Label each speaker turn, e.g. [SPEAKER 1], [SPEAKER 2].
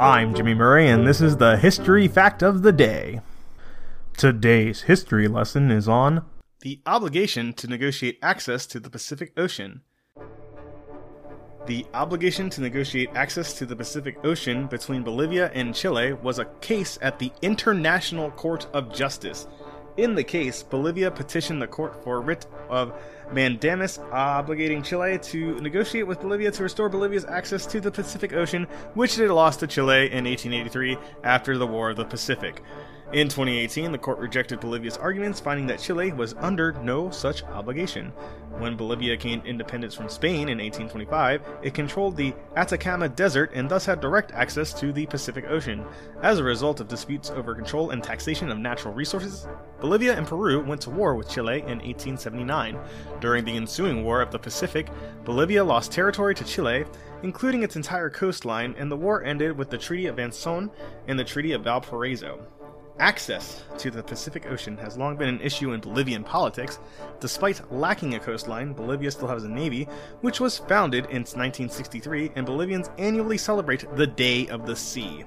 [SPEAKER 1] I'm Jimmy Murray, and this is the History Fact of the Day. Today's history lesson is on
[SPEAKER 2] the obligation to negotiate access to the Pacific Ocean. The obligation to negotiate access to the Pacific Ocean between Bolivia and Chile was a case at the International Court of Justice. In the case, Bolivia petitioned the court for a writ of mandamus obligating Chile to negotiate with Bolivia to restore Bolivia's access to the Pacific Ocean, which it lost to Chile in 1883 after the War of the Pacific. In 2018, the court rejected Bolivia's arguments, finding that Chile was under no such obligation. When Bolivia gained independence from Spain in 1825, it controlled the Atacama Desert and thus had direct access to the Pacific Ocean. As a result of disputes over control and taxation of natural resources, Bolivia and Peru went to war with Chile in 1879. During the ensuing War of the Pacific, Bolivia lost territory to Chile, including its entire coastline, and the war ended with the Treaty of Ancón and the Treaty of Valparaiso. Access to the Pacific Ocean has long been an issue in Bolivian politics. Despite lacking a coastline, Bolivia still has a navy, which was founded in 1963, and Bolivians annually celebrate the Day of the Sea.